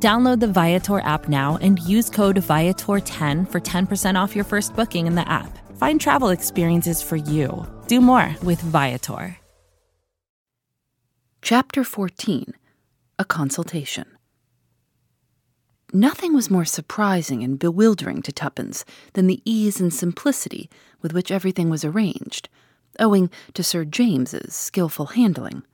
Download the Viator app now and use code Viator10 for 10% off your first booking in the app. Find travel experiences for you. Do more with Viator. Chapter 14 A Consultation. Nothing was more surprising and bewildering to Tuppence than the ease and simplicity with which everything was arranged, owing to Sir James's skilful handling.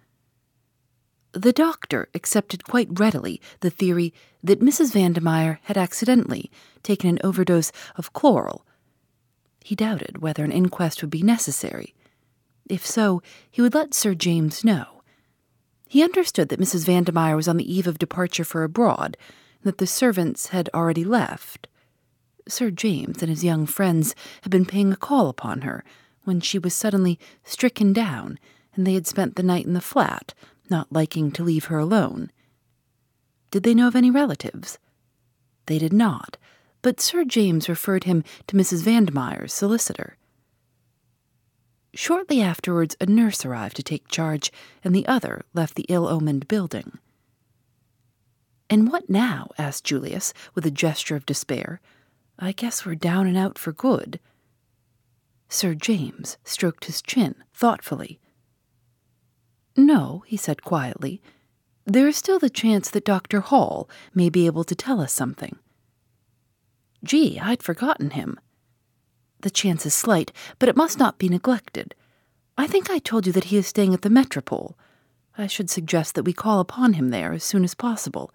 The doctor accepted quite readily the theory that Mrs. Vandemeyer had accidentally taken an overdose of chloral. He doubted whether an inquest would be necessary. If so, he would let Sir James know. He understood that Mrs. Vandemeyer was on the eve of departure for abroad, and that the servants had already left. Sir James and his young friends had been paying a call upon her when she was suddenly stricken down, and they had spent the night in the flat not liking to leave her alone. Did they know of any relatives? They did not, but Sir James referred him to Mrs. Vandemeyer's solicitor. Shortly afterwards, a nurse arrived to take charge, and the other left the ill omened building. And what now? asked Julius, with a gesture of despair. I guess we're down and out for good. Sir James stroked his chin thoughtfully. No, he said quietly. There is still the chance that Dr. Hall may be able to tell us something. Gee, I'd forgotten him. The chance is slight, but it must not be neglected. I think I told you that he is staying at the Metropole. I should suggest that we call upon him there as soon as possible.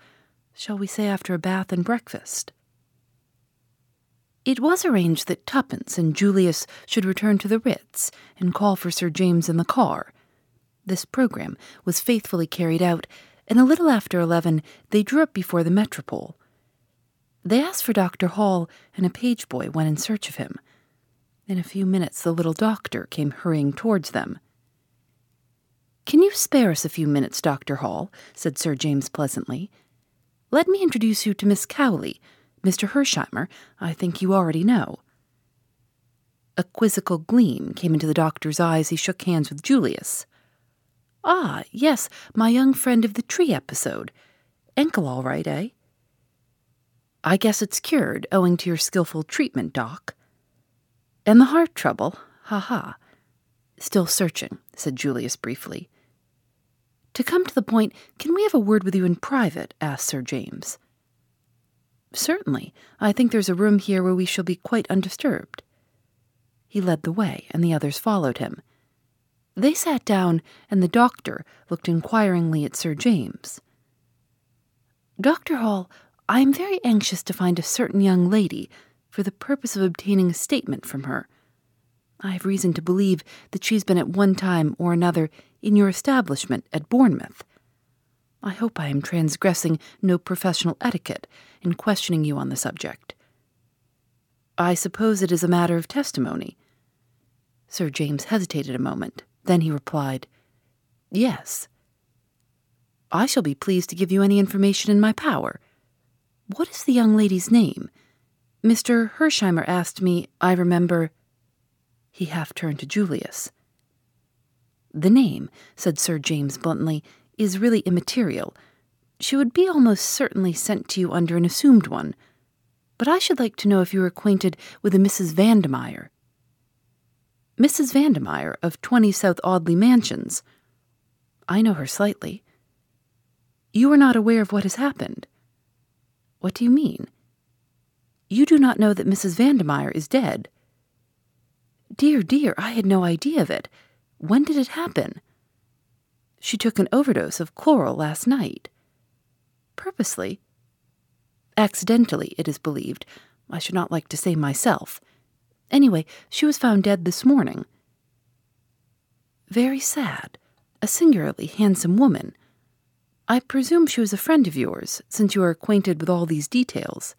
Shall we say after a bath and breakfast? It was arranged that Tuppence and Julius should return to the Ritz and call for Sir James in the car. This program was faithfully carried out, and a little after eleven they drew up before the Metropole. They asked for Dr. Hall, and a page boy went in search of him. In a few minutes the little doctor came hurrying towards them. Can you spare us a few minutes, Dr. Hall? said Sir James pleasantly. Let me introduce you to Miss Cowley. Mr. Hersheimmer, I think you already know. A quizzical gleam came into the doctor's eyes as he shook hands with Julius. Ah, yes, my young friend of the tree episode. Ankle all right, eh? I guess it's cured, owing to your skilful treatment, Doc. And the heart trouble, ha ha. Still searching, said Julius briefly. To come to the point, can we have a word with you in private? asked Sir James. Certainly. I think there's a room here where we shall be quite undisturbed. He led the way, and the others followed him. They sat down, and the doctor looked inquiringly at Sir James. Dr. Hall, I am very anxious to find a certain young lady for the purpose of obtaining a statement from her. I have reason to believe that she's been at one time or another in your establishment at Bournemouth. I hope I am transgressing no professional etiquette in questioning you on the subject. I suppose it is a matter of testimony. Sir James hesitated a moment. Then he replied, Yes. I shall be pleased to give you any information in my power. What is the young lady's name? Mr. Hersheimmer asked me, I remember. He half turned to Julius. The name, said Sir James bluntly, is really immaterial. She would be almost certainly sent to you under an assumed one. But I should like to know if you are acquainted with a Mrs. Vandemeyer. Mrs. Vandemeyer of 20 South Audley Mansions. I know her slightly. You are not aware of what has happened. What do you mean? You do not know that Mrs. Vandemeyer is dead. Dear, dear, I had no idea of it. When did it happen? She took an overdose of chloral last night. Purposely? Accidentally, it is believed. I should not like to say myself. Anyway, she was found dead this morning. Very sad. A singularly handsome woman. I presume she was a friend of yours, since you are acquainted with all these details.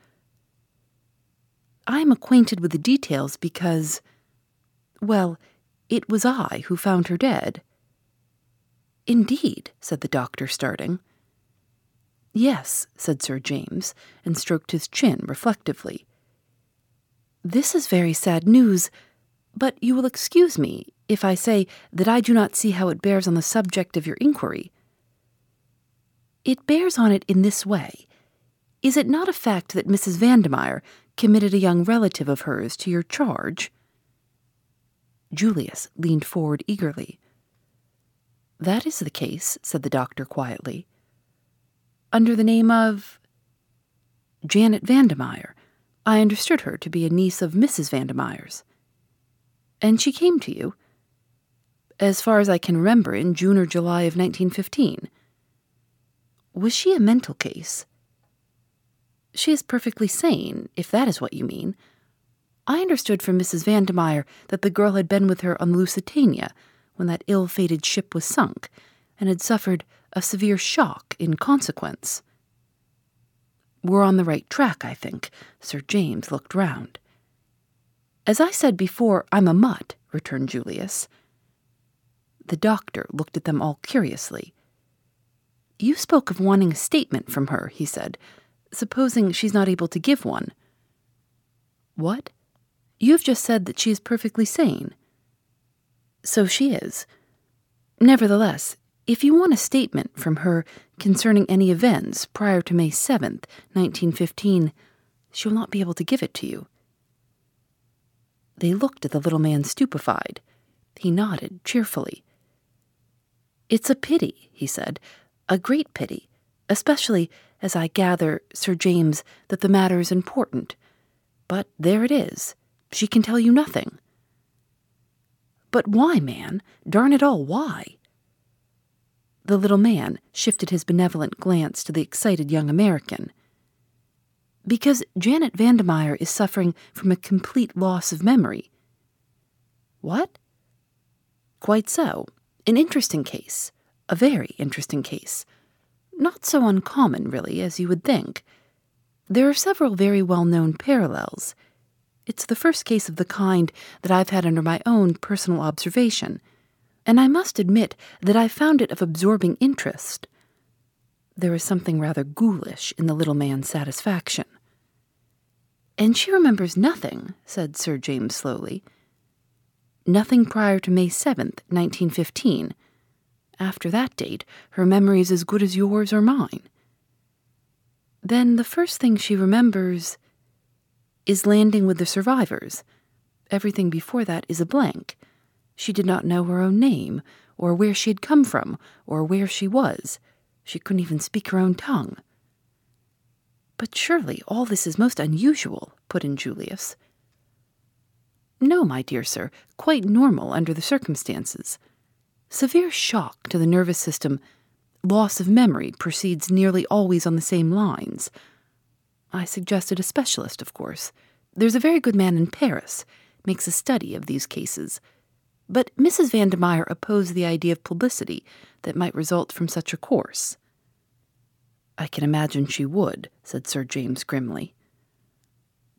I am acquainted with the details because, well, it was I who found her dead. Indeed, said the doctor, starting. Yes, said Sir James, and stroked his chin reflectively. This is very sad news, but you will excuse me if I say that I do not see how it bears on the subject of your inquiry. It bears on it in this way. Is it not a fact that Mrs. Vandemeyer committed a young relative of hers to your charge? Julius leaned forward eagerly. That is the case, said the doctor quietly. Under the name of. Janet Vandemeyer. I understood her to be a niece of Mrs. Vandemeyer's. And she came to you? As far as I can remember, in June or July of 1915. Was she a mental case? She is perfectly sane, if that is what you mean. I understood from Mrs. Vandemeyer that the girl had been with her on the Lusitania when that ill fated ship was sunk, and had suffered a severe shock in consequence. We're on the right track, I think. Sir James looked round. As I said before, I'm a mutt, returned Julius. The doctor looked at them all curiously. You spoke of wanting a statement from her, he said. Supposing she's not able to give one. What? You have just said that she is perfectly sane. So she is. Nevertheless, if you want a statement from her concerning any events prior to May 7th, 1915, she will not be able to give it to you. They looked at the little man stupefied. He nodded cheerfully. It's a pity, he said, a great pity, especially as I gather, Sir James, that the matter is important. But there it is. She can tell you nothing. But why, man? Darn it all, why? The little man shifted his benevolent glance to the excited young American. Because Janet Vandemeyer is suffering from a complete loss of memory. What? Quite so. An interesting case. A very interesting case. Not so uncommon, really, as you would think. There are several very well known parallels. It's the first case of the kind that I've had under my own personal observation, and I must admit that I found it of absorbing interest. There is something rather ghoulish in the little man's satisfaction. And she remembers nothing, said Sir James slowly. Nothing prior to May 7th, 1915. After that date, her memory is as good as yours or mine. Then the first thing she remembers is landing with the survivors. Everything before that is a blank. She did not know her own name, or where she had come from, or where she was. She couldn't even speak her own tongue. But surely all this is most unusual, put in Julius. No, my dear sir, quite normal under the circumstances. Severe shock to the nervous system, loss of memory proceeds nearly always on the same lines. I suggested a specialist, of course. There's a very good man in Paris, makes a study of these cases. But Mrs. Vandemeyer opposed the idea of publicity that might result from such a course. I can imagine she would, said Sir James grimly.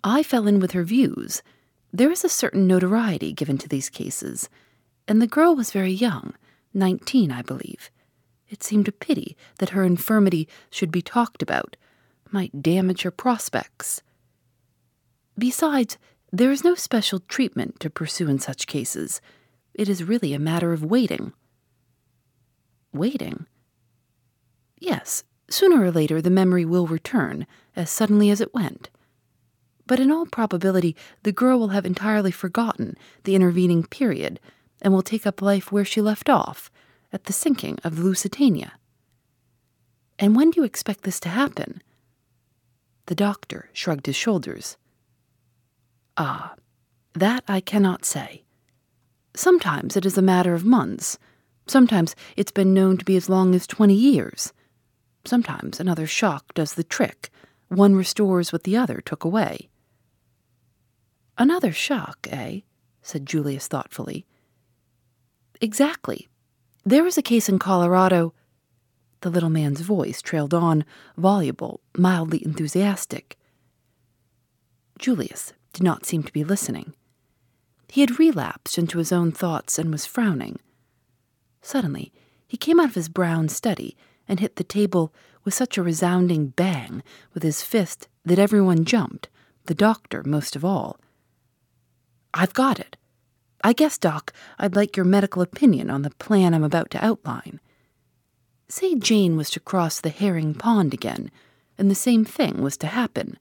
I fell in with her views. There is a certain notoriety given to these cases, and the girl was very young, nineteen, I believe. It seemed a pity that her infirmity should be talked about, might damage her prospects. Besides, there is no special treatment to pursue in such cases. It is really a matter of waiting. Waiting? Yes, sooner or later the memory will return, as suddenly as it went. But in all probability, the girl will have entirely forgotten the intervening period and will take up life where she left off, at the sinking of the Lusitania. And when do you expect this to happen? The doctor shrugged his shoulders. Ah, that I cannot say. Sometimes it is a matter of months. Sometimes it's been known to be as long as twenty years. Sometimes another shock does the trick. One restores what the other took away. Another shock, eh? said Julius thoughtfully. Exactly. There was a case in Colorado. The little man's voice trailed on, voluble, mildly enthusiastic. Julius, did not seem to be listening. He had relapsed into his own thoughts and was frowning. Suddenly, he came out of his brown study and hit the table with such a resounding bang with his fist that everyone jumped, the doctor most of all. I've got it. I guess, Doc, I'd like your medical opinion on the plan I'm about to outline. Say Jane was to cross the herring pond again, and the same thing was to happen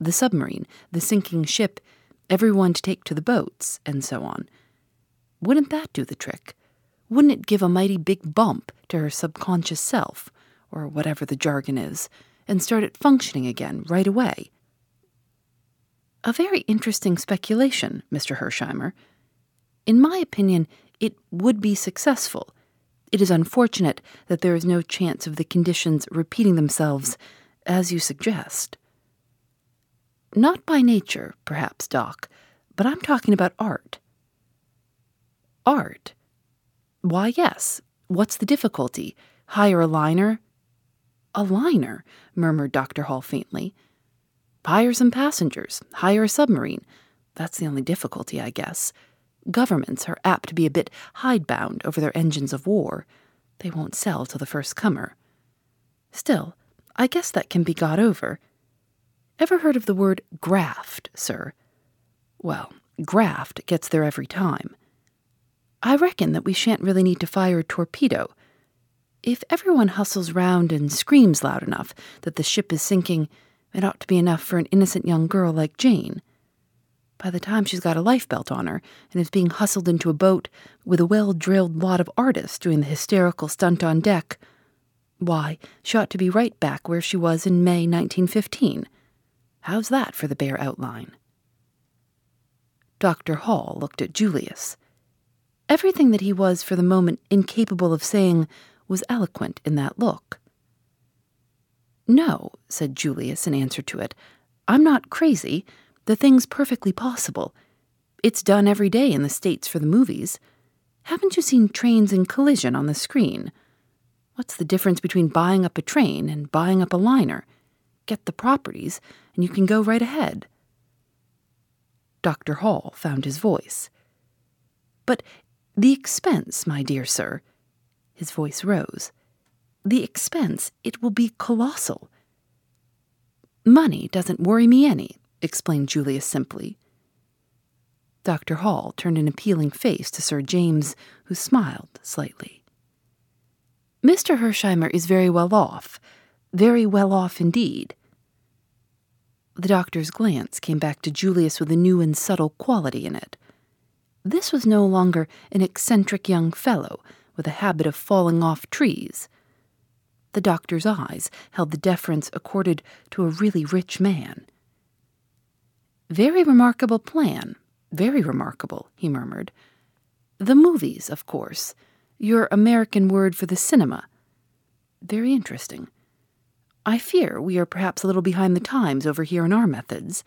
the submarine, the sinking ship, everyone to take to the boats, and so on. Wouldn't that do the trick? Wouldn't it give a mighty big bump to her subconscious self, or whatever the jargon is, and start it functioning again right away? A very interesting speculation, Mr. Hersheimmer. In my opinion, it would be successful. It is unfortunate that there is no chance of the conditions repeating themselves, as you suggest. Not by nature, perhaps, Doc, but I'm talking about art. Art? Why, yes. What's the difficulty? Hire a liner? A liner, murmured Dr. Hall faintly. Hire some passengers, hire a submarine. That's the only difficulty, I guess. Governments are apt to be a bit hidebound over their engines of war. They won't sell to the first comer. Still, I guess that can be got over. Ever heard of the word graft, sir? Well, graft gets there every time. I reckon that we shan't really need to fire a torpedo. If everyone hustles round and screams loud enough that the ship is sinking, it ought to be enough for an innocent young girl like Jane. By the time she's got a life belt on her and is being hustled into a boat with a well drilled lot of artists doing the hysterical stunt on deck, why, she ought to be right back where she was in May 1915. How's that for the bare outline? Dr. Hall looked at Julius. Everything that he was for the moment incapable of saying was eloquent in that look. No, said Julius in answer to it. I'm not crazy. The thing's perfectly possible. It's done every day in the States for the movies. Haven't you seen trains in collision on the screen? What's the difference between buying up a train and buying up a liner? Get the properties, and you can go right ahead. Dr. Hall found his voice. But the expense, my dear sir. His voice rose. The expense, it will be colossal. Money doesn't worry me any, explained Julius simply. Dr. Hall turned an appealing face to Sir James, who smiled slightly. Mr. Hersheimmer is very well off, very well off indeed. The doctor's glance came back to Julius with a new and subtle quality in it. This was no longer an eccentric young fellow with a habit of falling off trees. The doctor's eyes held the deference accorded to a really rich man. Very remarkable plan, very remarkable, he murmured. The movies, of course. Your American word for the cinema. Very interesting. I fear we are perhaps a little behind the times over here in our methods.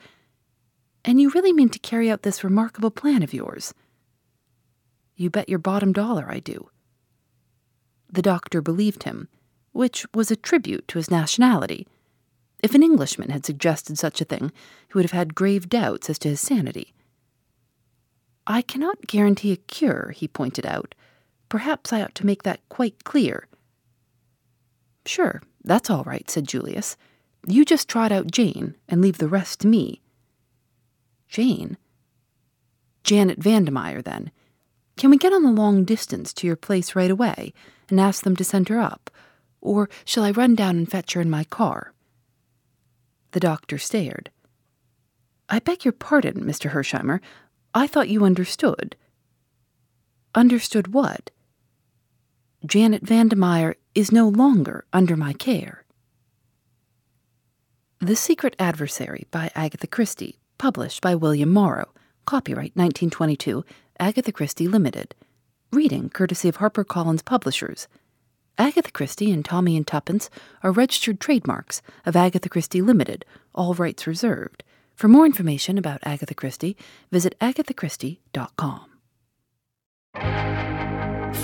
And you really mean to carry out this remarkable plan of yours? You bet your bottom dollar I do. The doctor believed him, which was a tribute to his nationality. If an Englishman had suggested such a thing, he would have had grave doubts as to his sanity. I cannot guarantee a cure, he pointed out. Perhaps I ought to make that quite clear. Sure, that's all right, said Julius. You just trot out Jane and leave the rest to me. Jane? Janet Vandemeyer, then. Can we get on the long distance to your place right away and ask them to send her up? Or shall I run down and fetch her in my car? The doctor stared. I beg your pardon, Mr. Hersheimmer. I thought you understood. Understood what? Janet Vandemeyer is no longer under my care. The Secret Adversary by Agatha Christie, published by William Morrow, copyright 1922, Agatha Christie Limited. Reading courtesy of HarperCollins Publishers. Agatha Christie and Tommy and Tuppence are registered trademarks of Agatha Christie Limited, all rights reserved. For more information about Agatha Christie, visit agathachristie.com.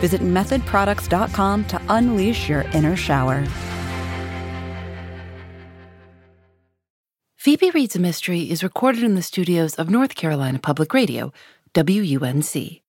Visit methodproducts.com to unleash your inner shower. Phoebe Reads a Mystery is recorded in the studios of North Carolina Public Radio, WUNC.